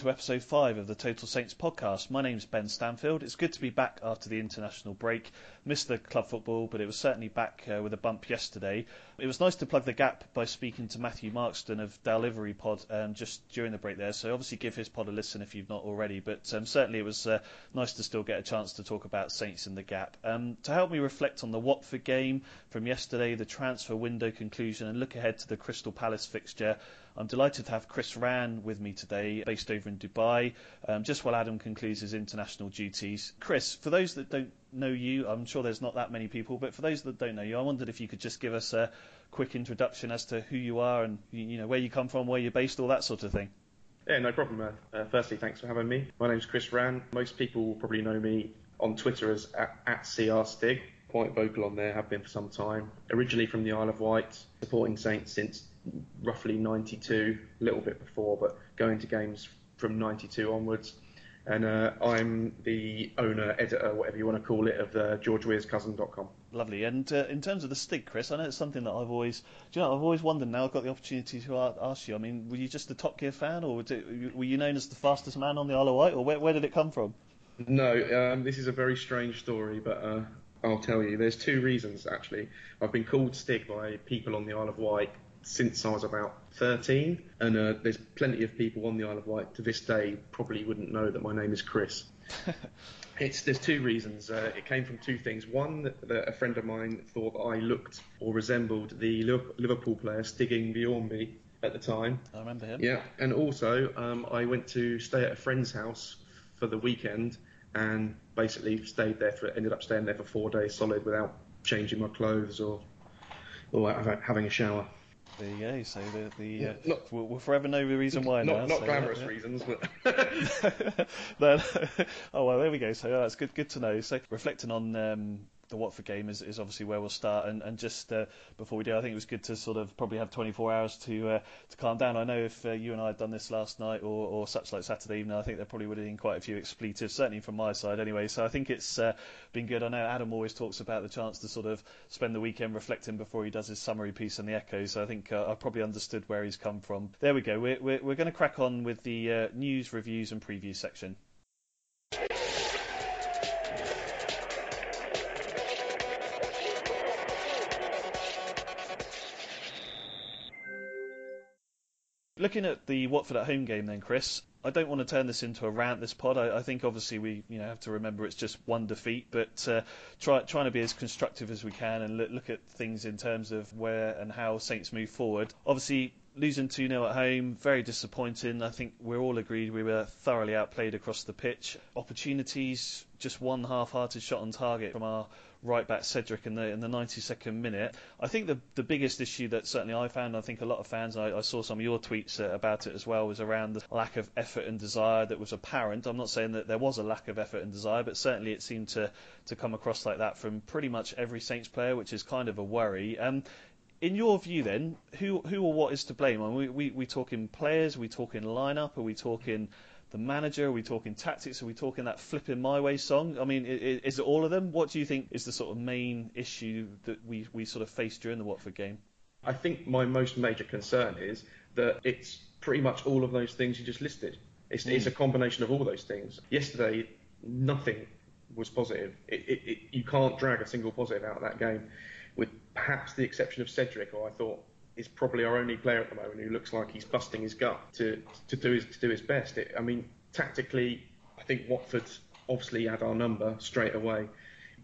To episode 5 of the Total Saints podcast. My name's Ben Stanfield. It's good to be back after the international break. Missed the club football, but it was certainly back uh, with a bump yesterday. It was nice to plug the gap by speaking to Matthew Markston of Delivery Pod um, just during the break there. So obviously give his pod a listen if you've not already. But um, certainly it was uh, nice to still get a chance to talk about Saints in the gap. Um, to help me reflect on the Watford game from yesterday, the transfer window conclusion, and look ahead to the Crystal Palace fixture. I'm delighted to have Chris Rann with me today, based over in Dubai, um, just while Adam concludes his international duties. Chris, for those that don't know you, I'm sure there's not that many people, but for those that don't know you, I wondered if you could just give us a quick introduction as to who you are and you know where you come from, where you're based, all that sort of thing. Yeah, no problem. Uh, uh, firstly, thanks for having me. My name's Chris Rann. Most people will probably know me on Twitter as at, at CRStig. Quite vocal on there, have been for some time. Originally from the Isle of Wight, supporting Saints since roughly 92, a little bit before, but going to games from 92 onwards. And uh, I'm the owner, editor, whatever you want to call it, of uh, GeorgeWeahsCousin.com. Lovely. And uh, in terms of the stick, Chris, I know it's something that I've always, do you know, I've always wondered. Now I've got the opportunity to ask you. I mean, were you just a Top Gear fan, or it, were you known as the fastest man on the Isle of Wight, or where, where did it come from? No, um, this is a very strange story, but uh, I'll tell you. There's two reasons actually. I've been called Stig by people on the Isle of Wight since I was about 13, and uh, there's plenty of people on the Isle of Wight to this day probably wouldn't know that my name is Chris. it's there's two reasons. Uh, it came from two things. One, that, that, a friend of mine thought I looked or resembled the Liverpool player Stig Bjørnebye at the time. I remember him. Yeah, and also um, I went to stay at a friend's house for the weekend and basically stayed there for ended up staying there for four days solid without changing my clothes or or having a shower. There you go. So the, the uh, not, we'll, we'll, forever know the reason why not, now. Not so glamorous yeah. reasons, but. then, oh well, there we go. So yeah, that's good. Good to know. So reflecting on um, the Watford game is, is obviously where we'll start. And, and just uh, before we do, I think it was good to sort of probably have 24 hours to uh, to calm down. I know if uh, you and I had done this last night or, or such like Saturday evening, I think there probably would have been quite a few expletives, certainly from my side anyway. So I think it's uh, been good. I know Adam always talks about the chance to sort of spend the weekend reflecting before he does his summary piece on the Echo. So I think uh, I probably understood where he's come from. There we go. We're, we're, we're going to crack on with the uh, news, reviews, and previews section. Looking at the Watford at home game, then, Chris, I don't want to turn this into a rant. This pod, I, I think obviously we you know have to remember it's just one defeat, but uh, try, trying to be as constructive as we can and look, look at things in terms of where and how Saints move forward. Obviously, losing 2 0 at home, very disappointing. I think we're all agreed we were thoroughly outplayed across the pitch. Opportunities, just one half hearted shot on target from our right back Cedric in the in the 92nd minute. I think the the biggest issue that certainly I found, I think a lot of fans, I, I saw some of your tweets uh, about it as well, was around the lack of effort and desire that was apparent. I'm not saying that there was a lack of effort and desire, but certainly it seemed to to come across like that from pretty much every Saints player, which is kind of a worry. Um, in your view, then, who who or what is to blame? I mean, we we we talking players? Are we talking lineup? Are we talking the manager? Are we talking tactics? Are we talking that flipping my way song? I mean, is, is, it all of them? What do you think is the sort of main issue that we, we sort of faced during the Watford game? I think my most major concern is that it's pretty much all of those things you just listed. It's, mm. it's a combination of all those things. Yesterday, nothing was positive. It, it, it, you can't drag a single positive out of that game, with perhaps the exception of Cedric, who I thought is probably our only player at the moment who looks like he's busting his gut to to do his to do his best. It, I mean, tactically, I think Watford obviously had our number straight away.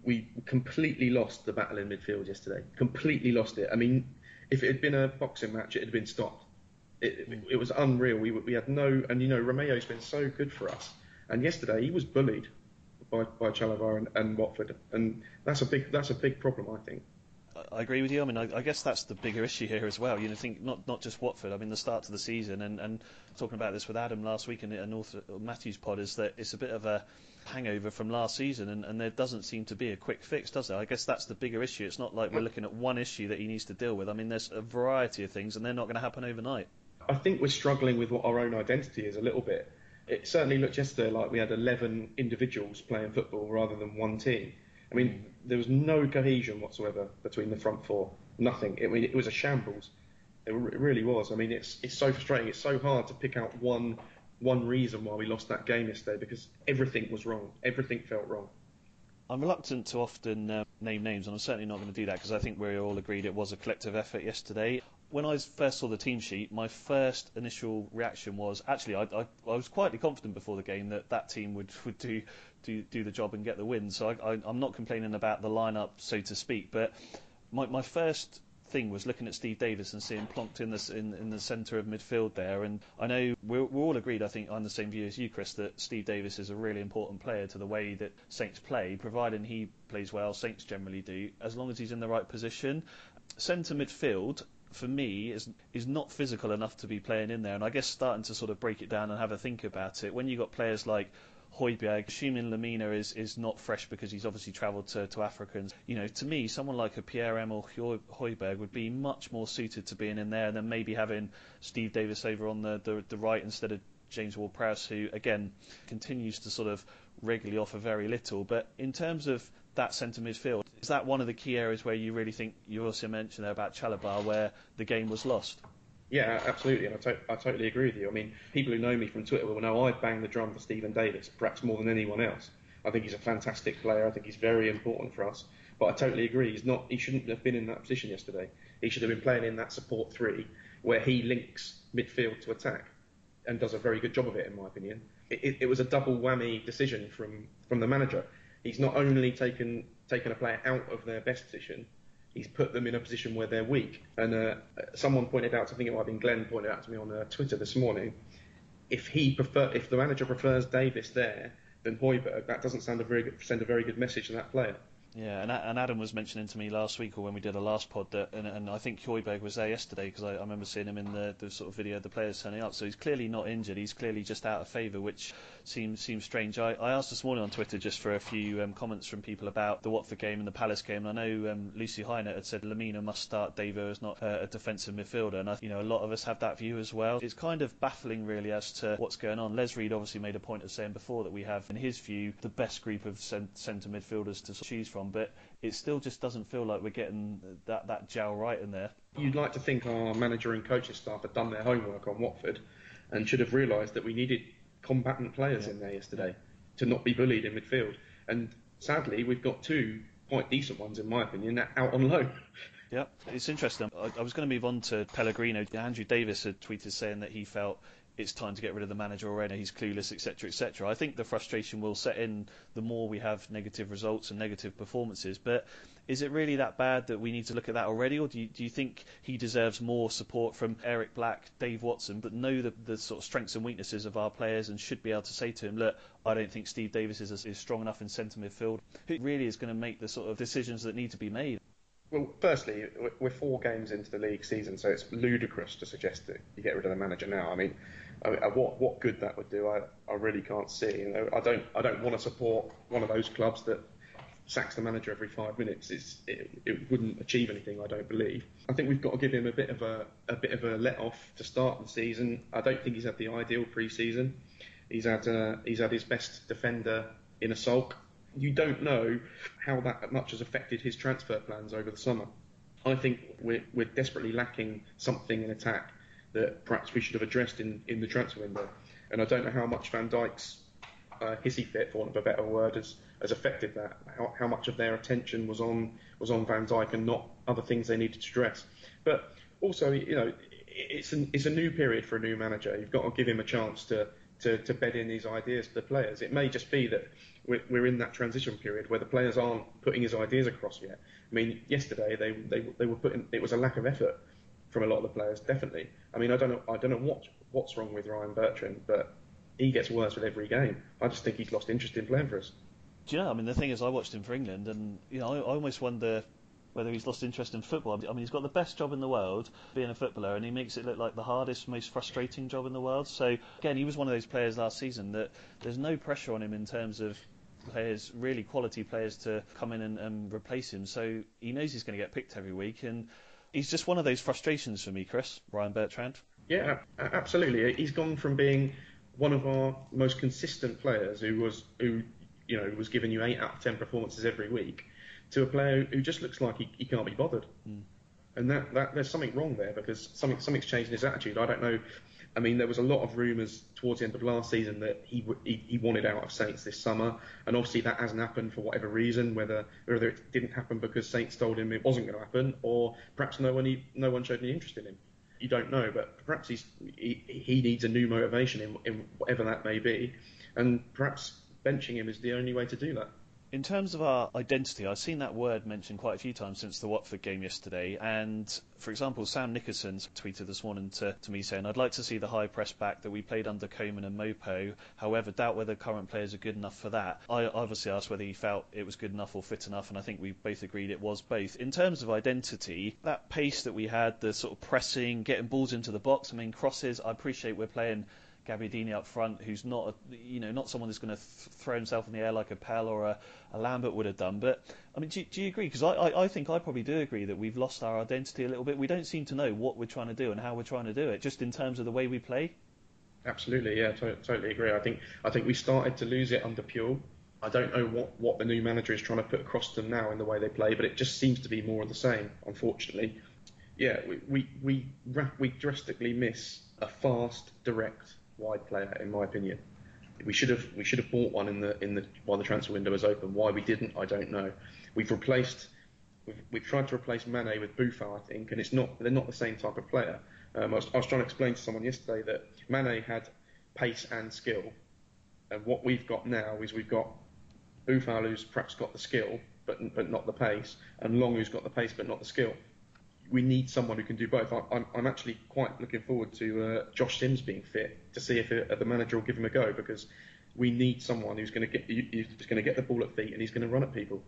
We completely lost the battle in midfield yesterday. Completely lost it. I mean, if it had been a boxing match, it had been stopped. It, it, mm. it was unreal. We, we had no, and you know, Romeo's been so good for us. And yesterday he was bullied by by Chalobah and, and Watford, and that's a big that's a big problem, I think. I agree with you. I mean, I, I, guess that's the bigger issue here as well. You know, think not not just Watford. I mean, the start to the season, and, and talking about this with Adam last week in a North Matthews pod is that it's a bit of a hangover from last season, and, and there doesn't seem to be a quick fix, does there? I guess that's the bigger issue. It's not like we're looking at one issue that he needs to deal with. I mean, there's a variety of things, and they're not going to happen overnight. I think we're struggling with what our own identity is a little bit. It certainly looked yesterday like we had 11 individuals playing football rather than one team. I mean, there was no cohesion whatsoever between the front four. Nothing. I mean, it was a shambles. It, really was. I mean, it's it's so frustrating. It's so hard to pick out one one reason why we lost that game yesterday because everything was wrong. Everything felt wrong. I'm reluctant to often uh, name names, and I'm certainly not going to do that because I think we're all agreed it was a collective effort yesterday. When I first saw the team sheet, my first initial reaction was actually I, I, I was quietly confident before the game that that team would, would do do do the job and get the win. So I, I'm not complaining about the lineup, so to speak. But my my first thing was looking at Steve Davis and seeing plonked in the in, in the centre of midfield there. And I know we're, we're all agreed, I think, on the same view as you, Chris, that Steve Davis is a really important player to the way that Saints play, providing he plays well. Saints generally do, as long as he's in the right position. Centre midfield. For me, is is not physical enough to be playing in there, and I guess starting to sort of break it down and have a think about it. When you got players like Højbjerg, assuming Lemina is, is not fresh because he's obviously travelled to, to Africa. And, you know, to me, someone like a Pierre-Emile Højbjerg would be much more suited to being in there than maybe having Steve Davis over on the, the, the right instead of James Ward-Prowse, who, again, continues to sort of regularly offer very little. But in terms of that centre midfield, is that one of the key areas where you really think you also mentioned there about Chalobah, where the game was lost? Yeah, absolutely, and I, to- I totally agree with you. I mean, people who know me from Twitter will know I bang the drum for Stephen Davis, perhaps more than anyone else. I think he's a fantastic player. I think he's very important for us. But I totally agree. He's not. He shouldn't have been in that position yesterday. He should have been playing in that support three, where he links midfield to attack, and does a very good job of it, in my opinion. It, it, it was a double whammy decision from from the manager. He's not only taken taken a player out of their best position, he's put them in a position where they're weak. And uh, someone pointed out, I think it might have been Glenn pointed out to me on uh, Twitter this morning, if he prefer, if the manager prefers Davis there than Højbjerg, that doesn't sound a very good, send a very good message to that player. Yeah, and, and Adam was mentioning to me last week or when we did a last pod that, and, and I think Højbjerg was there yesterday because I, I, remember seeing him in the, the sort of video of the players turning up. So he's clearly not injured. He's clearly just out of favour, which seems seems strange. I, I asked this morning on Twitter just for a few um, comments from people about the Watford game and the Palace game. And I know um, Lucy Hynett had said Lemina must start. Davo is not uh, a defensive midfielder, and I, you know a lot of us have that view as well. It's kind of baffling really as to what's going on. Les Reed obviously made a point of saying before that we have, in his view, the best group of centre midfielders to choose from, but it still just doesn't feel like we're getting that that gel right in there. You'd like to think our manager and coaching staff had done their homework on Watford and should have realised that we needed combatant players yeah. in there yesterday to not be bullied in midfield. And sadly, we've got two quite decent ones, in my opinion, out on loan. Yeah, it's interesting. I, I was going to move on to Pellegrino. Andrew Davis had tweeted saying that he felt it's time to get rid of the manager already, he's clueless, etc., etc. I think the frustration will set in the more we have negative results and negative performances. But is it really that bad that we need to look at that already, or do you, do you think he deserves more support from Eric Black, Dave Watson, but know the, the sort of strengths and weaknesses of our players and should be able to say to him, look, I don't think Steve Davis is, is strong enough in centre midfield. Who really is going to make the sort of decisions that need to be made? Well, firstly, we're four games into the league season, so it's ludicrous to suggest that you get rid of the manager now. I mean, I mean what what good that would do, I, I really can't see. You know, I don't I don't want to support one of those clubs that sacks the manager every five minutes. It's, it, it wouldn't achieve anything, I don't believe. I think we've got to give him a bit of a a bit of a let off to start the season. I don't think he's had the ideal pre-season. He's had uh, he's had his best defender in a sulk you don't know how that much has affected his transfer plans over the summer. I think we're, we're desperately lacking something in attack that perhaps we should have addressed in, in the transfer window. And I don't know how much Van Dijk's uh, hissy fit, for want of a better word, has, has affected that. How, how much of their attention was on was on Van Dijk and not other things they needed to address. But also, you know, it's an, it's a new period for a new manager. You've got to give him a chance to, to, to bed in these ideas to the players. It may just be that we're, we're in that transition period where the players aren't putting his ideas across yet. I mean, yesterday they, they, they were putting it was a lack of effort from a lot of the players, definitely. I mean, I don't know I don't know what what's wrong with Ryan Bertrand, but he gets worse with every game. I just think he's lost interest in playing for us. Do you know? I mean, the thing is, I watched him for England, and you know, I, I almost wonder whether he's lost interest in football. I mean, he's got the best job in the world, being a footballer, and he makes it look like the hardest, most frustrating job in the world. So again, he was one of those players last season that there's no pressure on him in terms of players, really quality players, to come in and, and replace him. So he knows he's going to get picked every week, and he's just one of those frustrations for me, Chris Ryan Bertrand. Yeah, absolutely. He's gone from being one of our most consistent players, who was who you know was giving you eight out of ten performances every week, to a player who just looks like he, he can't be bothered. Mm. And that, that there's something wrong there because something something's changed in his attitude. I don't know I mean, there was a lot of rumours towards the end of last season that he, he, he wanted out of Saints this summer, and obviously that hasn't happened for whatever reason. Whether whether it didn't happen because Saints told him it wasn't going to happen, or perhaps no one no one showed any interest in him. You don't know, but perhaps he's, he he needs a new motivation in, in whatever that may be, and perhaps benching him is the only way to do that. In terms of our identity, I've seen that word mentioned quite a few times since the Watford game yesterday. And, for example, Sam Nickerson tweeted this morning to, to me saying, I'd like to see the high press back that we played under Koeman and Mopo. However, doubt whether current players are good enough for that. I obviously asked whether he felt it was good enough or fit enough, and I think we both agreed it was both. In terms of identity, that pace that we had, the sort of pressing, getting balls into the box, I mean, crosses, I appreciate we're playing Gabbiadini up front, who's not, a, you know, not someone who's going to th- throw himself in the air like a Pellè or a, a Lambert would have done. But I mean, do, do you agree? Because I, I, I, think I probably do agree that we've lost our identity a little bit. We don't seem to know what we're trying to do and how we're trying to do it, just in terms of the way we play. Absolutely, yeah, to- totally agree. I think I think we started to lose it under Puel. I don't know what, what the new manager is trying to put across to them now in the way they play, but it just seems to be more of the same, unfortunately. Yeah, we, we, we, we drastically miss a fast, direct wide player, in my opinion. We should have we should have bought one in the in the while the transfer window was open. Why we didn't, I don't know. We've replaced we've, we've tried to replace Mane with Boufal, I think, and it's not they're not the same type of player. Um, I, was, I was trying to explain to someone yesterday that Mane had pace and skill, and what we've got now is we've got Boufal who's perhaps got the skill but but not the pace, and Long who's got the pace but not the skill we need someone who can do both. I, am I'm actually quite looking forward to uh, Josh Sims being fit to see if uh, the manager will give him a go because we need someone who's going to get who's going to get the ball at feet and he's going to run at people.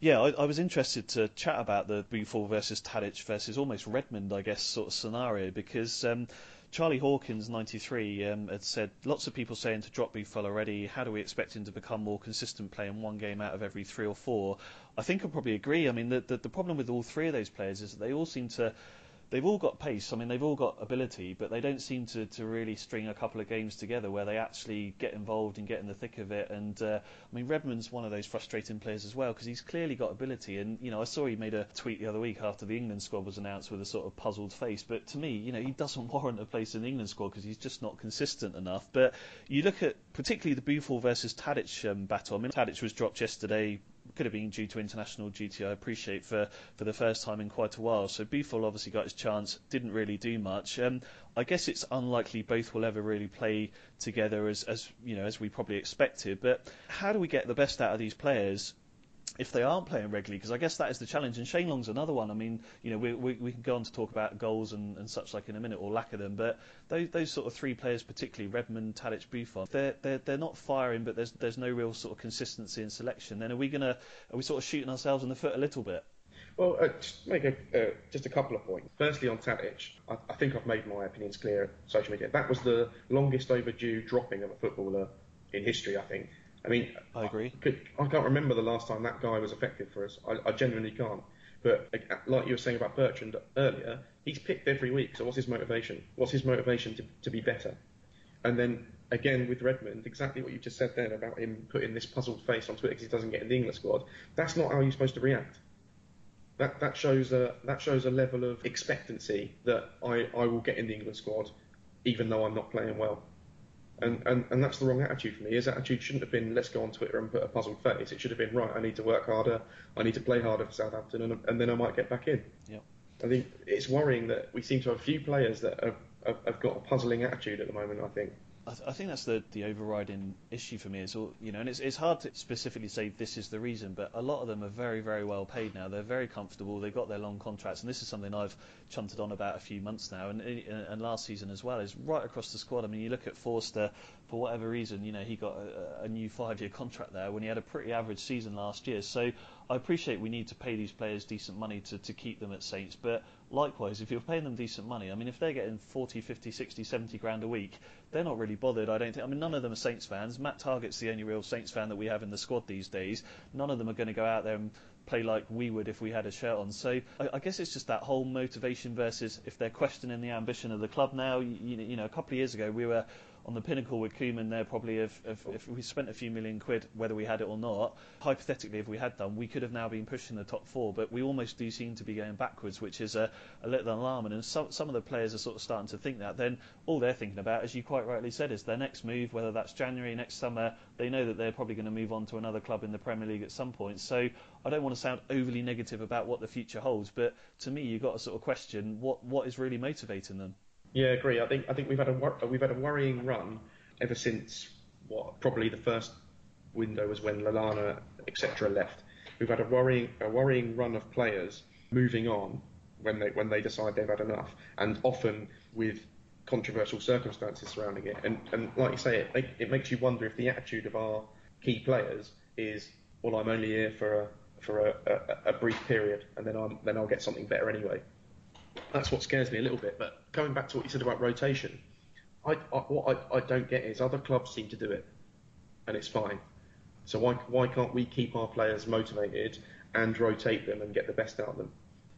Yeah, I, I, was interested to chat about the Boufal versus Tadic versus almost Redmond, I guess, sort of scenario because um, Charlie Hawkins, 93, um, had said lots of people saying to drop Boufal already. How do we expect him to become more consistent, playing one game out of every three or four? I think I probably agree. I mean, the, the, the problem with all three of those players is that they all seem to they've all got pace. I mean, they've all got ability, but they don't seem to, to really string a couple of games together where they actually get involved and get in the thick of it. And uh, I mean, Redmond's one of those frustrating players as well because he's clearly got ability. And you know, I saw he made a tweet the other week after the England squad was announced with a sort of puzzled face. But to me, you know, he doesn't warrant a place in the England squad because he's just not consistent enough. But you look at particularly the Boufal versus Tadic um, battle. I mean, Tadic was dropped yesterday could have been due to international duty. I appreciate for, for the first time in quite a while. So Boufal obviously got his chance, didn't really do much. Um, I guess it's unlikely both will ever really play together as, as you know as we probably expected. But how do we get the best out of these players if they aren't playing regularly, because I guess that is the challenge. And Shane Long's another one. I mean, you know, we, we, we can go on to talk about goals and, and such like in a minute, or lack of them. But those, those sort of three players, particularly Redmond, Tadic, Boufal, they're, they're they're not firing, but there's there's no real sort of consistency in selection. Then are we gonna are we sort of shooting ourselves in the foot a little bit? Well, uh, just make a, uh, just a couple of points. Firstly, on Tadic, I, I think I've made my opinions clear on social media. That was the longest overdue dropping of a footballer in history, I think. I mean, I agree. I, I can't remember the last time that guy was effective for us. I, I genuinely can't. But like you were saying about Bertrand earlier, he's picked every week. So what's his motivation? What's his motivation to, to be better? And then again with Redmond, exactly what you just said then about him putting this puzzled face on Twitter because he doesn't get in the England squad. That's not how you're supposed to react. That that shows a that shows a level of expectancy that I, I will get in the England squad, even though I'm not playing well. And, and, and that's the wrong attitude for me. His attitude shouldn't have been let's go on Twitter and put a puzzled face. It should have been right. I need to work harder. I need to play harder for Southampton, and, and then I might get back in. Yep. I think it's worrying that we seem to have a few players that have, have, have got a puzzling attitude at the moment. I think. I, th- I think that's the, the overriding issue for me is all you know, and it's it's hard to specifically say this is the reason, but a lot of them are very very well paid now. They're very comfortable. They've got their long contracts, and this is something I've chunted on about a few months now, and and last season as well is right across the squad. I mean, you look at Forster for whatever reason, you know, he got a, a new five year contract there when he had a pretty average season last year. So I appreciate we need to pay these players decent money to, to keep them at Saints, but likewise, if you're paying them decent money, I mean, if they're getting 40, 50, 60, 70 grand a week, they're not really bothered, I don't think. I mean, none of them are Saints fans. Matt Targett's the only real Saints fan that we have in the squad these days. None of them are going to go out there and play like we would if we had a shirt on. So I, I, guess it's just that whole motivation versus if they're questioning the ambition of the club now. You, you know, a couple of years ago we were on the pinnacle with Koeman there probably if, if, if, we spent a few million quid, whether we had it or not, hypothetically if we had done, we could have now been pushing the top four, but we almost do seem to be going backwards, which is a, a little alarming. And some, some of the players are sort of starting to think that. Then all they're thinking about, as you quite rightly said, is their next move, whether that's January, next summer. They know that they're probably going to move on to another club in the Premier League at some point. So I don't want to sound overly negative about what the future holds, but to me, you've got to sort of question what, what is really motivating them. Yeah, agree. I think I think we've had a we've had a worrying run ever since what probably the first window was when Lallana etc. left. We've had a worrying a worrying run of players moving on when they when they decide they've had enough, and often with controversial circumstances surrounding it. And and like you say, it it makes you wonder if the attitude of our key players is, well, I'm only here for a for a, a, a brief period, and then I'm then I'll get something better anyway that's what scares me a little bit. But coming back to what you said about rotation, I, I, what I, I don't get is other clubs seem to do it, and it's fine. So why why can't we keep our players motivated and rotate them and get the best out of them?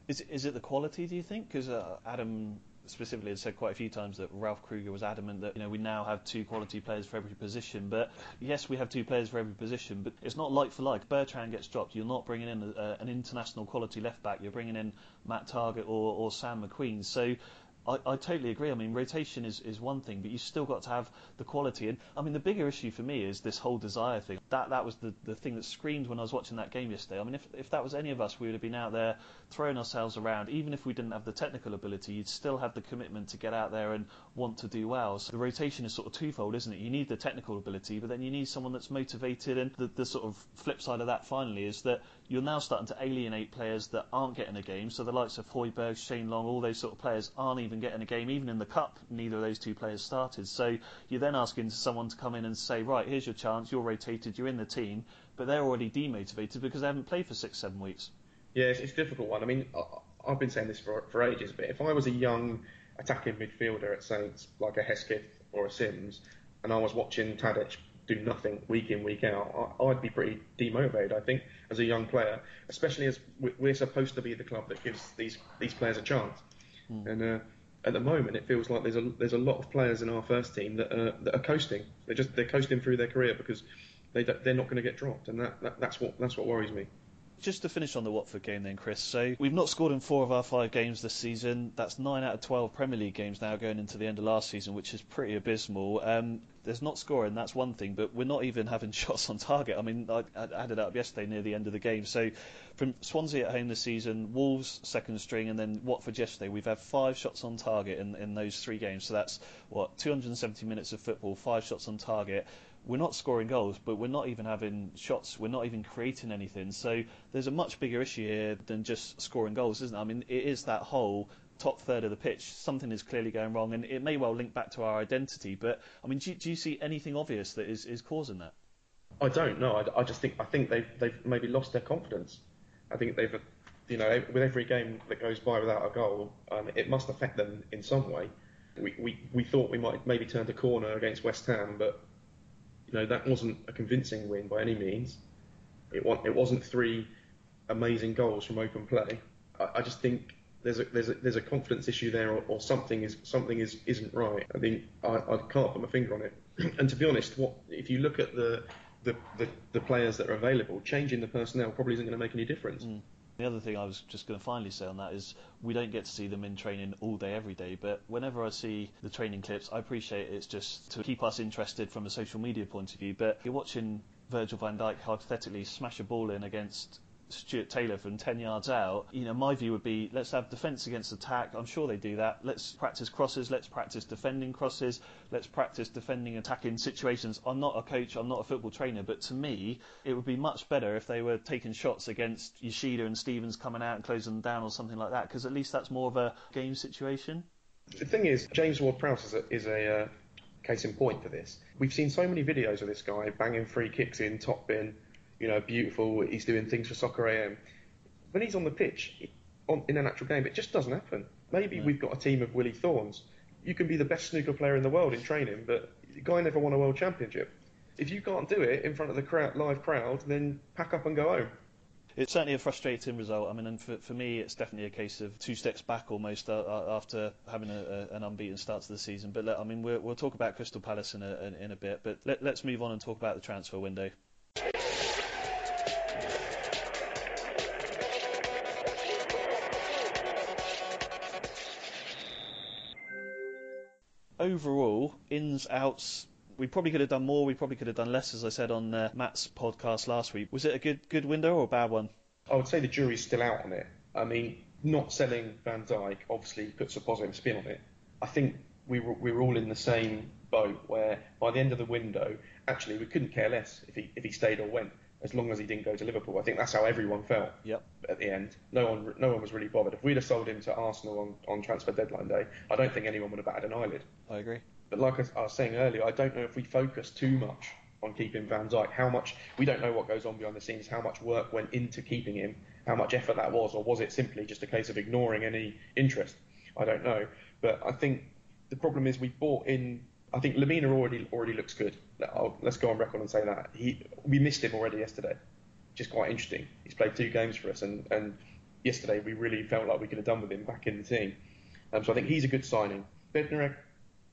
Is is it the quality? Do you think? Because uh, Adam specifically had said quite a few times that Ralph Krueger was adamant that you know we now have two quality players for every position. But yes, we have two players for every position, but it's not like for like. Bertrand gets dropped. You're not bringing in a, an international quality left back. You're bringing in Matt Targett or, or Sam McQueen. So I, I, totally agree. I mean, rotation is, is one thing, but you've still got to have the quality. And I mean, the bigger issue for me is this whole desire thing. That that was the, the thing that screamed when I was watching that game yesterday. I mean, if, if that was any of us, we would have been out there throwing ourselves around. Even if we didn't have the technical ability, you'd still have the commitment to get out there and want to do well. So the rotation is sort of twofold, isn't it? You need the technical ability, but then you need someone that's motivated. And the, the sort of flip side of that finally is that you're now starting to alienate players that aren't getting a game. So the likes of Højbjerg, Shane Long, all those sort of players aren't even getting a game. Even in the cup, neither of those two players started. So you're then asking someone to come in and say, right, here's your chance. You're rotated. You're in the team, but they're already demotivated because they haven't played for six, seven weeks. Yeah, it's, it's a difficult one. I mean, I, have been saying this for for ages, but if I was a young attacking midfielder at Saints, like a Hesketh or a Sims, and I was watching Tadic do nothing week in week out, I'd be pretty demotivated. I think as a young player, especially as we're supposed to be the club that gives these these players a chance. Mm. And uh, at the moment, it feels like there's a there's a lot of players in our first team that are that are coasting. They're just they're coasting through their career because they they're not going to get dropped, and that, that that's what that's what worries me. Just to finish on the Watford game then, Chris. So we've not scored in four of our five games this season. That's nine out of 12 Premier League games now going into the end of last season, which is pretty abysmal. Um, there's not scoring, that's one thing, but we're not even having shots on target. I mean, I, I added up yesterday near the end of the game. So from Swansea at home this season, Wolves second string, and then Watford yesterday, we've had five shots on target in, in those three games. So that's, what, 270 minutes of football, five shots on target we're not scoring goals, but we're not even having shots. We're not even creating anything. So there's a much bigger issue here than just scoring goals, isn't it? I mean, it is that whole top third of the pitch. Something is clearly going wrong, and it may well link back to our identity. But I mean, do, do you see anything obvious that is, is causing that? I don't know. I, I just think I think they've they've maybe lost their confidence. I think they've, you know, with every game that goes by without a goal, um, it must affect them in some way. We, we we thought we might maybe turn a corner against West Ham, but you know, that wasn't a convincing win by any means. It, it wasn't three amazing goals from open play. I, I just think there's a, there's a, there's a confidence issue there, or, or something is something is isn't right. I mean, I, I can't put my finger on it. and to be honest, what if you look at the the, the, the players that are available, changing the personnel probably isn't going to make any difference. Mm. The other thing I was just going to finally say on that is we don't get to see them in training all day, every day. But whenever I see the training clips, I appreciate it's just to keep us interested from a social media point of view. But you're watching Virgil van Dijk hypothetically smash a ball in against Stuart Taylor from 10 yards out, you know, my view would be let's have defence against attack. I'm sure they do that. Let's practice crosses. Let's practice defending crosses. Let's practice defending attacking situations. I'm not a coach. I'm not a football trainer. But to me, it would be much better if they were taking shots against Yoshida and Stephens coming out and closing them down or something like that, because at least that's more of a game situation. The thing is, James Ward-Prowse is a, is a uh, case in point for this. We've seen so many videos of this guy banging free kicks in, top bin, you know, beautiful. He's doing things for Soccer AM. When he's on the pitch, on, in an actual game, it just doesn't happen. Maybe we've got a team of Willie Thornes. You can be the best snooker player in the world in training, but the guy never won a world championship. If you can't do it in front of the crowd, live crowd, then pack up and go home. It's certainly a frustrating result. I mean, and for, for me, it's definitely a case of two steps back almost uh, uh after having a, a, an unbeaten start to the season. But I mean, we will talk about Crystal Palace in a, in, in a bit. But let, us move on and talk about the transfer window. Overall, ins, outs, we probably could have done more. We probably could have done less, as I said on uh, Matt's podcast last week. Was it a good good window or a bad one? I would say the jury's still out on it. I mean, not selling Van Dijk obviously puts a positive spin on it. I think we were, we were all in the same boat where by the end of the window, actually, we couldn't care less if he if he stayed or went as long as he didn't go to Liverpool. I think that's how everyone felt yep. at the end. No one, no one was really bothered. If we'd have sold him to Arsenal on, on transfer deadline day, I don't think anyone would have batted an eyelid. I agree. But like I was saying earlier, I don't know if we focus too much on keeping Van Dijk. How much we don't know what goes on behind the scenes. How much work went into keeping him? How much effort that was, or was it simply just a case of ignoring any interest? I don't know. But I think the problem is we bought in I think Lemina already already looks good. let's go on record and say that he we missed him already yesterday, which is quite interesting. He's played two games for us, and, and yesterday we really felt like we could have done with him back in the team. Um, so I think he's a good signing. Bednarek,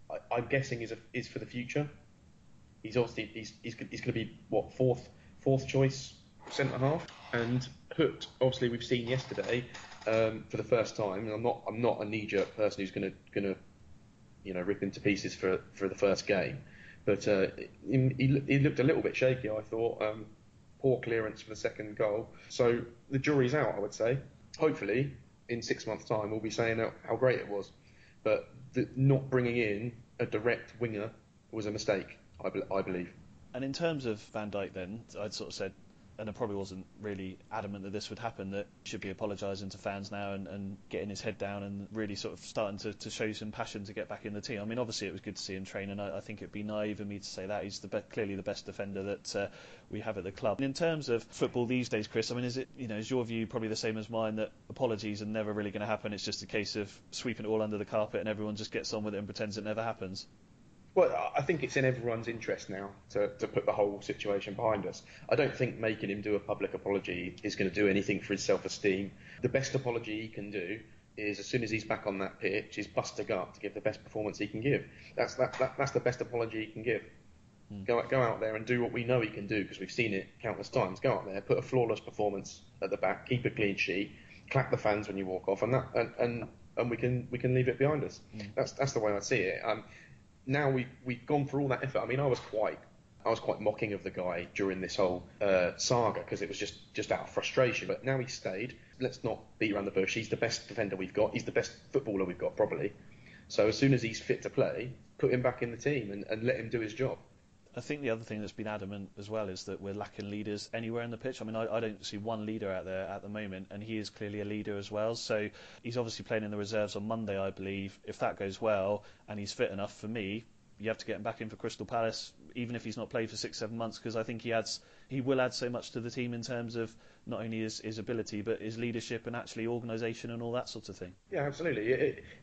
I, am guessing is a, is for the future. He's obviously he's he's, he's going to be what fourth fourth choice centre half, and Hoedt obviously we've seen yesterday um, for the first time. And I'm not I'm not a knee jerk person who's going to going to you know, rip into pieces for for the first game. But uh, he, he, looked a little bit shaky, I thought. Um, poor clearance for the second goal. So the jury's out, I would say. Hopefully, in six months' time, we'll be saying how, how great it was. But the, not bringing in a direct winger was a mistake, I, be, I believe. And in terms of Van Dijk, then I'd sort of said and I probably wasn't really adamant that this would happen, that should be apologising to fans now and, and, getting his head down and really sort of starting to, to, show some passion to get back in the team. I mean, obviously it was good to see him train, and I, I think it'd be naive of me to say that he's the be- clearly the best defender that uh, we have at the club. And in terms of football these days, Chris, I mean, is it you know is your view probably the same as mine that apologies are never really going to happen? It's just a case of sweeping it all under the carpet and everyone just gets on with it and pretends it never happens. Well, I think it's in everyone's interest now to, to put the whole situation behind us. I don't think making him do a public apology is going to do anything for his self-esteem. The best apology he can do is as soon as he's back on that pitch, is bust a gut to give the best performance he can give. That's that, that, that's the best apology he can give. Mm. Go, go out there and do what we know he can do because we've seen it countless times. Go out there, put a flawless performance at the back, keep a clean sheet, clap the fans when you walk off, and that and and, and we can we can leave it behind us. Mm. That's that's the way I see it. Um, now we we've gone through all that effort. I mean, I was quite I was quite mocking of the guy during this whole uh, saga because it was just just out of frustration. But now he stayed. Let's not beat around the bush. He's the best defender we've got. He's the best footballer we've got probably. So as soon as he's fit to play, put him back in the team and, and let him do his job. I think the other thing that's been adamant as well is that we're lacking leaders anywhere in the pitch. I mean, I, I, don't see one leader out there at the moment, and he is clearly a leader as well. So he's obviously playing in the reserves on Monday, I believe. If that goes well and he's fit enough for me, you have to get him back in for Crystal Palace, even if he's not played for six, seven months, because I think he adds, he will add so much to the team in terms of not only his, his ability, but his leadership and actually organisation and all that sort of thing. Yeah, absolutely.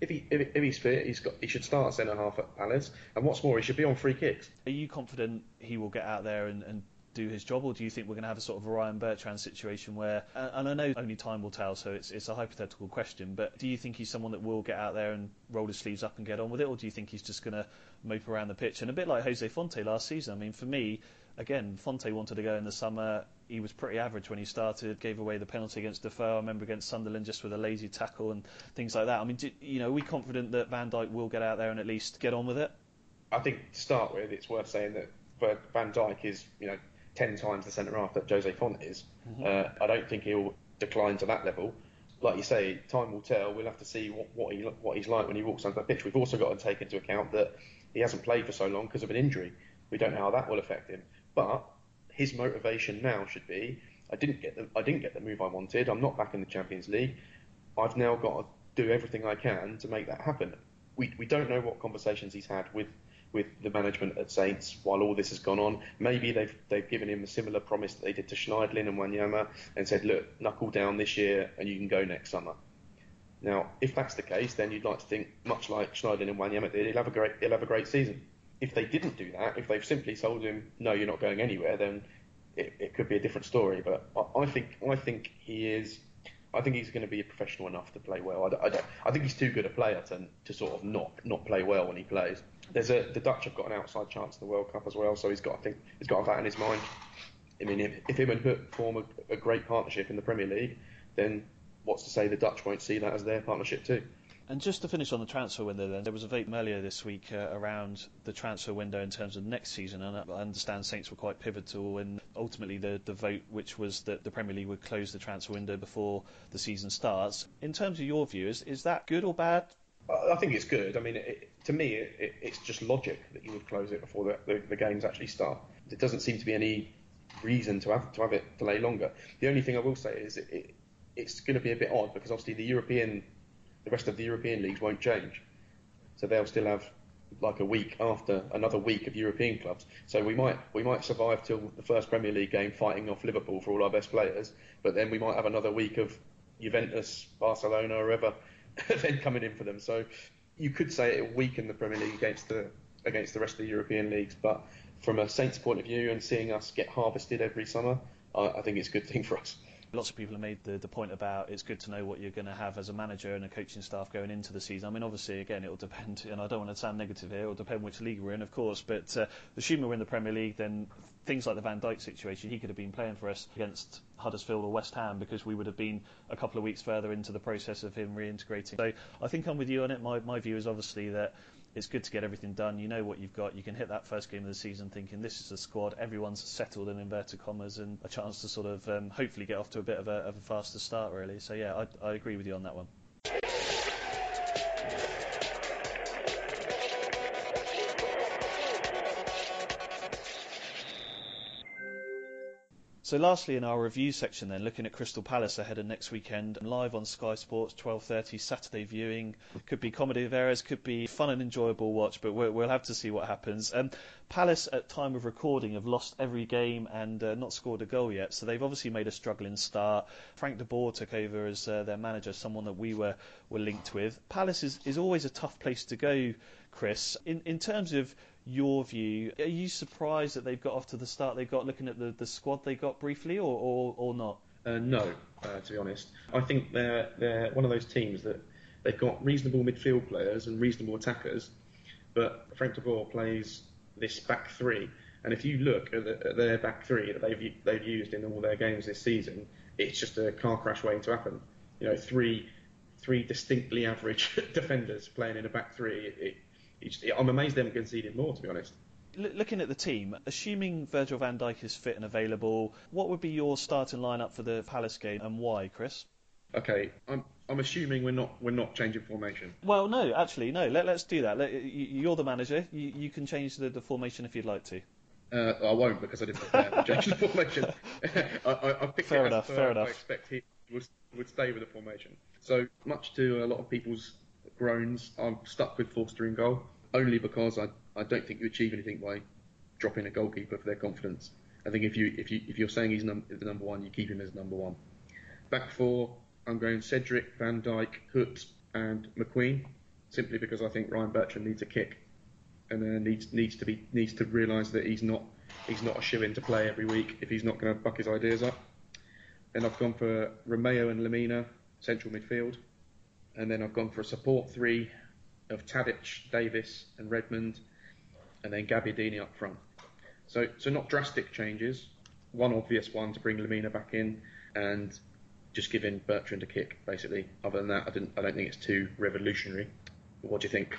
If he if, he's fit, he's got he should start centre half at Palace, and what's more, he should be on free kicks. Are you confident he will get out there and, and do his job, or do you think we're going to have a sort of Ryan Bertrand situation where, and I know only time will tell, so it's it's a hypothetical question, but do you think he's someone that will get out there and roll his sleeves up and get on with it, or do you think he's just going to mope around the pitch? And a bit like Jose Fonte last season. I mean, for me, again, Fonte wanted to go in the summer. He was pretty average when he started. Gave away the penalty against Defoe. I remember against Sunderland just with a lazy tackle and things like that. I mean, do, you know, are we confident that Van Dijk will get out there and at least get on with it? I think to start with, it's worth saying that Van Dijk is, you know, ten times the centre half that Jose Fonte is. Mm-hmm. Uh, I don't think he'll decline to that level. Like you say, time will tell. We'll have to see what, what he what he's like when he walks onto the pitch. We've also got to take into account that he hasn't played for so long because of an injury. We don't know how that will affect him. But his motivation now should be: I didn't get the I didn't get the move I wanted. I'm not back in the Champions League. I've now got to do everything I can to make that happen. We we don't know what conversations he's had with with the management at Saints while all this has gone on. Maybe they've they've given him a similar promise that they did to Schneiderlin and Wanyama and said, look, knuckle down this year and you can go next summer. Now, if that's the case, then you'd like to think, much like Schneiderlin and Wanyama did, he'll have a great he'll have a great season. If they didn't do that, if they've simply told him, no, you're not going anywhere, then it, it could be a different story. But I, I think I think he is I think he's going to be a professional enough to play well. I, I, I, think he's too good a player to, to sort of not not play well when he plays. There's a the Dutch have got an outside chance in the World Cup as well, so he's got I think he's got that in his mind. I mean, if, if him and Hoedt form a, a great partnership in the Premier League, then what's to say the Dutch won't see that as their partnership too? And just to finish on the transfer window, then there was a vote earlier this week uh, around the transfer window in terms of next season, and I understand Saints were quite pivotal in ultimately the, the vote, which was that the Premier League would close the transfer window before the season starts. In terms of your view, is, is that good or bad? I think it's good. I mean, it, to me, it, it's just logic that you would close it before the, the, the games actually start. There doesn't seem to be any reason to have to have it delay longer. The only thing I will say is it, it's going to be a bit odd because obviously the European the rest of the European leagues won't change. So they'll still have like a week after another week of European clubs. So we might we might survive till the first Premier League game fighting off Liverpool for all our best players, but then we might have another week of Juventus, Barcelona, or whoever then coming in for them. So you could say it will weaken the Premier League against the against the rest of the European leagues, but from a Saints point of view and seeing us get harvested every summer, I, I think it's a good thing for us. Lots of people have made the, the point about it's good to know what you're going to have as a manager and a coaching staff going into the season. I mean, obviously, again, it will depend, and I don't want to sound negative here, it will depend which league we're in, of course, but uh, assuming we're in the Premier League, then things like the Van Dijk situation, he could have been playing for us against Huddersfield or West Ham because we would have been a couple of weeks further into the process of him reintegrating. So I think I'm with you on it. My, my view is obviously that it's good to get everything done. You know what you've got. You can hit that first game of the season thinking this is the squad. Everyone's settled in inverted commas and a chance to sort of um, hopefully get off to a bit of a, of a faster start, really. So yeah, I, I agree with you on that one. Lastly, in our review section, then looking at Crystal Palace ahead of next weekend, live on Sky Sports, 12:30 Saturday viewing. Could be comedy of errors, could be fun and enjoyable watch, but we'll, we'll have to see what happens. Um, Palace, at time of recording, have lost every game and uh, not scored a goal yet, so they've obviously made a struggling start. Frank de Boer took over as uh, their manager, someone that we were were linked with. Palace is, is always a tough place to go, Chris. In in terms of your view. Are you surprised that they've got off to the start they've got, looking at the, the squad they got briefly, or, or, or not? Uh, no, uh, to be honest. I think they're, they're one of those teams that they've got reasonable midfield players and reasonable attackers, but Frank de Boer plays this back three, And if you look at, the, at their back three that they've they've used in all their games this season, it's just a car crash waiting to happen. You know, three three distinctly average defenders playing in a back three. It, I'm amazed they haven't conceded more, to be honest. looking at the team, assuming Virgil van Dijk is fit and available, what would be your starting lineup for the Palace game and why, Chris? Okay, I'm I'm assuming we're not we're not changing formation. Well, no, actually, no. Let, us do that. Let, you're the manager. You, you can change the, the, formation if you'd like to. Uh, I won't because I didn't prepare to change the formation. I, I, I picked fair it enough. As fair enough. I expect he would, would stay with the formation. So much to a lot of people's groans, I'm stuck with Forster in goal only because I, I don't think you achieve anything by dropping a goalkeeper for their confidence. I think if you if you if you're saying he's num- the number one, you keep him as number one. Back four, I'm going Cedric, Van Dijk, Hoedt, and McQueen, simply because I think Ryan Bertrand needs a kick, and uh, needs needs to be needs to realise that he's not he's not a shoe in to play every week if he's not going to buck his ideas up. Then I've gone for Romeo and Lemina, central midfield, and then I've gone for a support three of Tadic, Davis, and Redmond, and then Gabbiadini up front. So so not drastic changes. One obvious one to bring Lemina back in, and just giving Bertrand a kick, basically. Other than that, I didn't. I don't think it's too revolutionary. What do you think?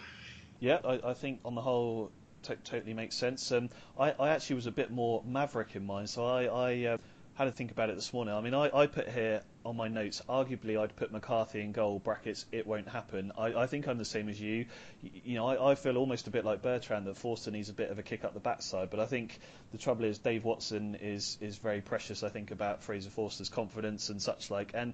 Yeah, I, I think on the whole, t- totally makes sense. Um, I, I, actually was a bit more maverick in mind, so I, I uh, had to think about it this morning. I mean, I, I put here on my notes, arguably I'd put McCarthy in goal, brackets, it won't happen. I, I think I'm the same as you. You know, I, I feel almost a bit like Bertrand that Forster needs a bit of a kick up the backside, but I think the trouble is Dave Watson is, is very precious, I think, about Fraser Forster's confidence and such like. And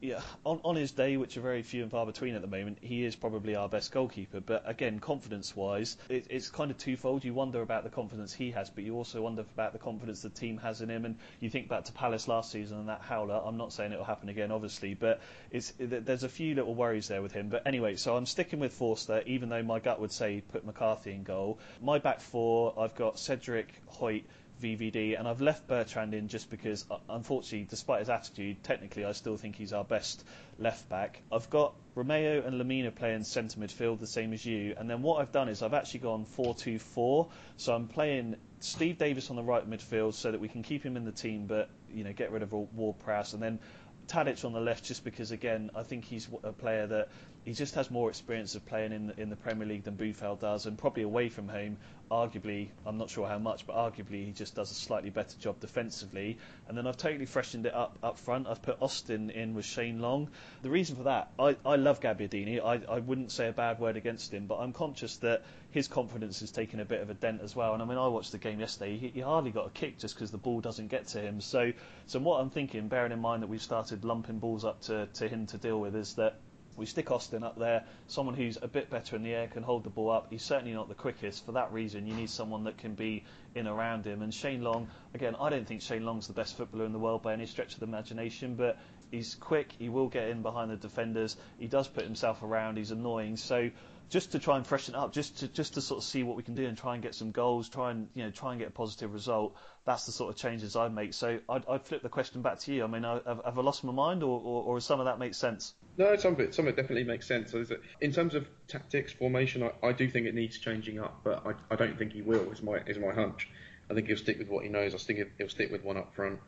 yeah, on, on his day, which are very few and far between at the moment, he is probably our best goalkeeper. But again, confidence-wise, it, it's kind of twofold. You wonder about the confidence he has, but you also wonder about the confidence the team has in him. And you think back to Palace last season and that howler. I'm not saying it will happen again, obviously, but it's there's a few little worries there with him. But anyway, so I'm sticking with Forster, even though my gut would say put McCarthy in goal. My back four, I've got Cedric, Hoedt, VVD, and I've left Bertrand in just because, uh, unfortunately, despite his attitude, technically I still think he's our best left back. I've got Romeu and Lemina playing centre midfield, the same as you, and then what I've done is I've actually gone 4-2-4, so I'm playing Steve Davis on the right midfield so that we can keep him in the team, but you know get rid of Ward-Prowse, and then Tadic on the left, just because again I think he's a player that he just has more experience of playing in the, in the Premier League than Boufal does, and probably away from home. Arguably, I'm not sure how much, but arguably he just does a slightly better job defensively. And then I've totally freshened it up up front. I've put Austin in with Shane Long. The reason for that, I, I love Gabbiadini. I, I wouldn't say a bad word against him, but I'm conscious that his confidence is taking a bit of a dent as well. And I mean, I watched the game yesterday. He, he hardly got a kick just because the ball doesn't get to him. So, so what I'm thinking, bearing in mind that we've started lumping balls up to, to him to deal with, is that we stick Austin up there, someone who's a bit better in the air, can hold the ball up. He's certainly not the quickest. For that reason, you need someone that can be in around him. And Shane Long, again, I don't think Shane Long's the best footballer in the world by any stretch of the imagination, but he's quick. He will get in behind the defenders. He does put himself around. He's annoying. So just to try and freshen up, just to just to sort of see what we can do and try and get some goals, try and you know try and get a positive result. That's the sort of changes I'd make. So I'd, I'd flip the question back to you. I mean, have, have I lost my mind, or, or, or some of that makes sense? No, some of it, some of it definitely makes sense. In terms of tactics, formation, I, I do think it needs changing up, but I, I, don't think he will. Is my is my hunch. I think he'll stick with what he knows. I think he'll stick with one up front.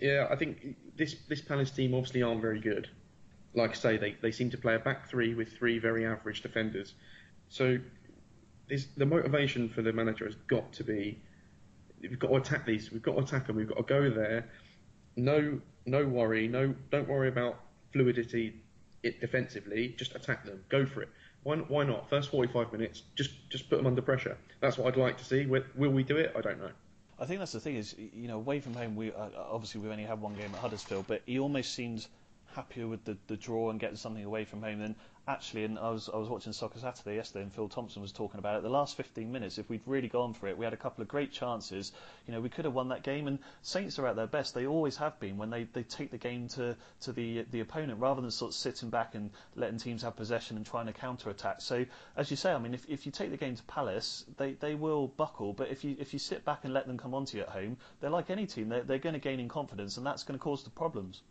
Yeah, I think this this Palace team obviously aren't very good. Like I say, they, they seem to play a back three with three very average defenders. So the motivation for the manager has got to be we've got to attack these. We've got to attack them. We've got to go there. No, no worry. No, don't worry about fluidity it defensively. Just attack them. Go for it. Why, why not? First 45 minutes, just just put them under pressure. That's what I'd like to see. Will, we do it? I don't know. I think that's the thing is, you know, away from home, we uh, obviously we've only had one game at Huddersfield, but he almost seems happier with the, the draw and getting something away from home than actually, and I was I was watching Soccer Saturday yesterday, and Phil Thompson was talking about it. The last 15 minutes, if we'd really gone for it, we had a couple of great chances. You know, we could have won that game. And Saints are at their best; they always have been when they, they take the game to, to the the opponent rather than sort of sitting back and letting teams have possession and trying to counter attack. So, as you say, I mean, if, if you take the game to Palace, they, they will buckle. But if you if you sit back and let them come onto you at home, they're like any team; they're, they're going to gain in confidence, and that's going to cause the problems.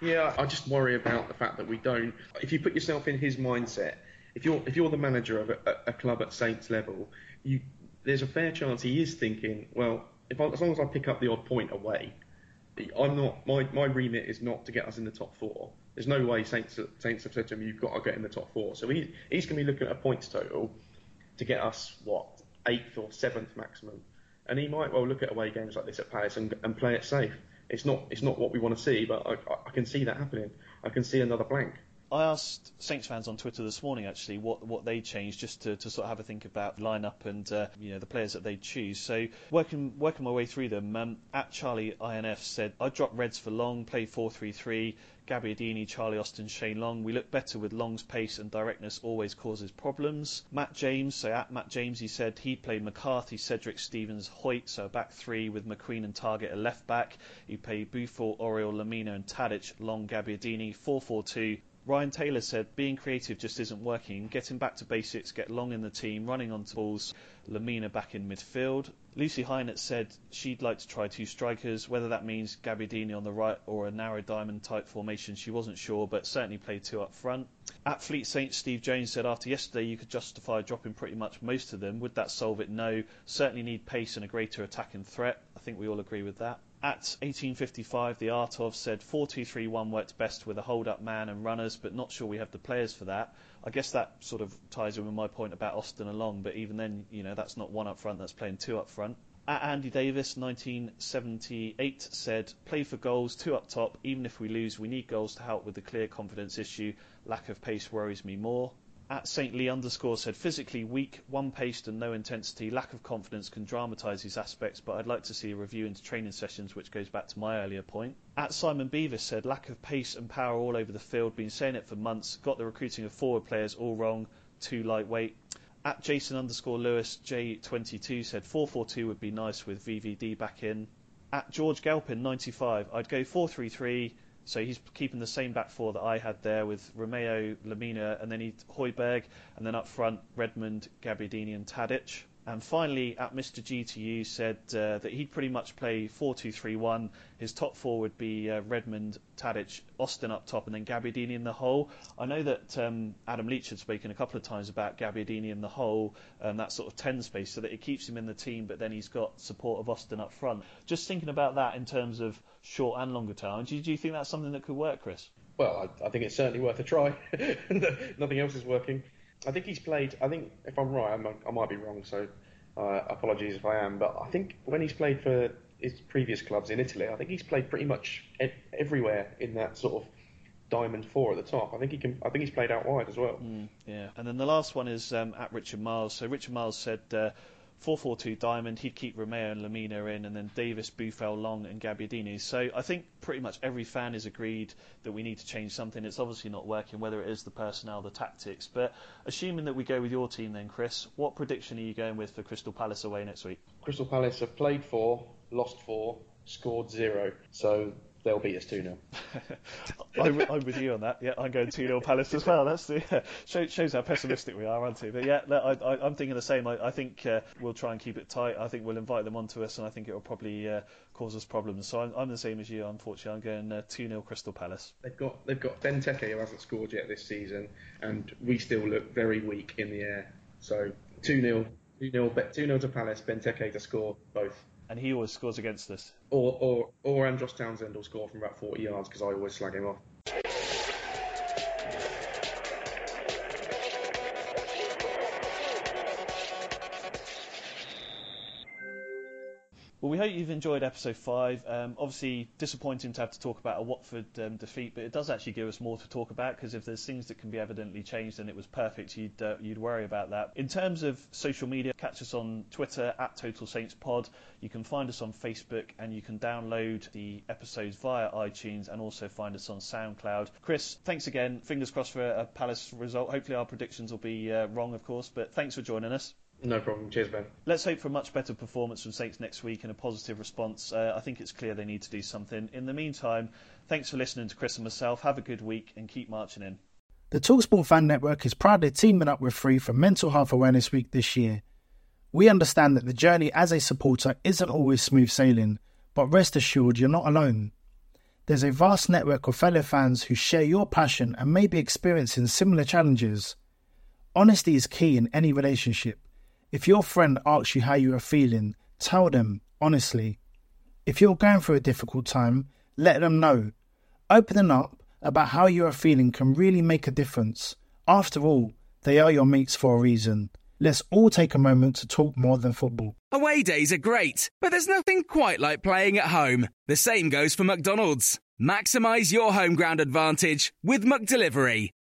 Yeah, I just worry about the fact that we don't. If you put yourself in his mindset, if you're if you're the manager of a, a club at Saints level, you there's a fair chance he is thinking, well, if I, as long as I pick up the odd point away, I'm not my my remit is not to get us in the top four. There's no way Saints Saints have said to him, you've got to get in the top four. So he, he's going to be looking at a points total to get us what eighth or seventh maximum, and he might well look at away games like this at Palace and, and play it safe. It's not it's not what we want to see, but I, I can see that happening. I can see another blank. I asked Saints fans on Twitter this morning actually what what they changed just to, to sort of have a think about lineup and uh, you know the players that they choose. So working working my way through them, um, at Charlie INF said I dropped Reds for Long, play 4-3-3. Gabbiadini, Charlie Austin, Shane Long. We look better with Long's pace and directness always causes problems. Matt James, so at Matt James, he said he played McCarthy, Cedric Stephens, Hoedt, so back three with McQueen and Targett a left back. He played Boufal, Oriol, Lemina and Tadic, Long, Gabbiadini, 4-4-2. Ryan Taylor said being creative just isn't working. Getting back to basics, get long in the team, running onto balls, Lemina back in midfield. Lucy Hynett said she'd like to try two strikers, whether that means Gabbiadini on the right or a narrow diamond type formation, she wasn't sure, but certainly played two up front. At Fleet Saints, Steve Jones said after yesterday you could justify dropping pretty much most of them. Would that solve it? No. Certainly need pace and a greater attacking threat. I think we all agree with that. At 1855, the Artov said 4-2-3-1 works best with a hold-up man and runners, but not sure we have the players for that. I guess that sort of ties in with my point about Austin and Long, but even then, you know, that's not one up front, that's playing two up front. At Andy Davis, 1978, said, play for goals, two up top. Even if we lose, we need goals to help with the clear confidence issue. Lack of pace worries me more at St. Lee underscore said physically weak, one paced and no intensity, lack of confidence can dramatise these aspects, but I'd like to see a review into training sessions, which goes back to my earlier point. At Simon Beavis said lack of pace and power all over the field, been saying it for months, got the recruiting of forward players all wrong, too lightweight. At Jason underscore Lewis J22 said 4-4-2 would be nice with VVD back in. At George Galpin 95, I'd go 4-3-3 so he's keeping the same back four that I had there with Romeu, Lemina, and then he Højbjerg, and then up front Redmond, Gabbiadini, and Tadic. And finally, at Mr. GTU said uh, that he'd pretty much play 4-2-3-1. His top four would be uh, Redmond, Tadic, Austin up top, and then Gabbiadini in the hole. I know that um, Adam Leach had spoken a couple of times about Gabbiadini in the hole, um, that sort of 10 space, so that it keeps him in the team, but then he's got support of Austin up front. Just thinking about that in terms of short and longer term, do you, do you think that's something that could work, Chris? Well, I, I think it's certainly worth a try. Nothing else is working. I think he's played. I think if I'm right, I'm, i might be wrong. So uh, apologies if I am. But I think when he's played for his previous clubs in Italy, I think he's played pretty much everywhere in that sort of diamond four at the top. I think he can. I think he's played out wide as well. Mm, yeah, and then the last one is um, at Richard Miles. So Richard Miles said. Uh, 4-4-2 diamond, he'd keep Romeu and Lemina in, and then Davis, Boufal, Long, and Gabbiadini. So I think pretty much every fan is agreed that we need to change something. It's obviously not working, whether it is the personnel, the tactics. But assuming that we go with your team, then Chris, what prediction are you going with for Crystal Palace away next week? Crystal Palace have played four, lost four, scored zero. So they'll beat us 2 0. I'm, I'm, with you on that. Yeah, I'm going 2 0 Palace as well. That's the, yeah. shows, shows how pessimistic we are, aren't we? But yeah, I, am thinking the same. I, I think uh, we'll try and keep it tight. I think we'll invite them onto us, and I think it will probably uh, cause us problems. So I'm, I'm, the same as you, unfortunately. I'm going uh, 2 uh, 0 Crystal Palace. They've got, they've got Benteke who hasn't scored yet this season, and we still look very weak in the air. So 2 0. 2 0 to Palace, Benteke to score both and he always scores against us. Or or or Andros Townsend will score from about 40 yards because I always slag him off. Well, we hope you've enjoyed episode five. Um, obviously, disappointing to have to talk about a Watford um, defeat, but it does actually give us more to talk about because if there's things that can be evidently changed and it was perfect, you'd uh, you'd worry about that. In terms of social media, catch us on Twitter at Total Saints Pod. You can find us on Facebook and you can download the episodes via iTunes and also find us on SoundCloud. Chris, thanks again. Fingers crossed for a Palace result. Hopefully, our predictions will be uh, wrong, of course, but thanks for joining us. No problem. Cheers, Ben. Let's hope for a much better performance from Saints next week and a positive response. Uh, I think it's clear they need to do something. In the meantime, thanks for listening to Chris and myself. Have a good week and keep marching in. The Talksport Fan Network is proudly teaming up with Free for Mental Health Awareness Week this year. We understand that the journey as a supporter isn't always smooth sailing, but rest assured you're not alone. There's a vast network of fellow fans who share your passion and may be experiencing similar challenges. Honesty is key in any relationship If your friend asks you how you are feeling, tell them honestly. If you're going through a difficult time, let them know. Opening up about how you are feeling can really make a difference. After all, they are your mates for a reason. Let's all take a moment to talk more than football. Away days are great, but there's nothing quite like playing at home. The same goes for McDonald's. Maximise your home ground advantage with McDelivery.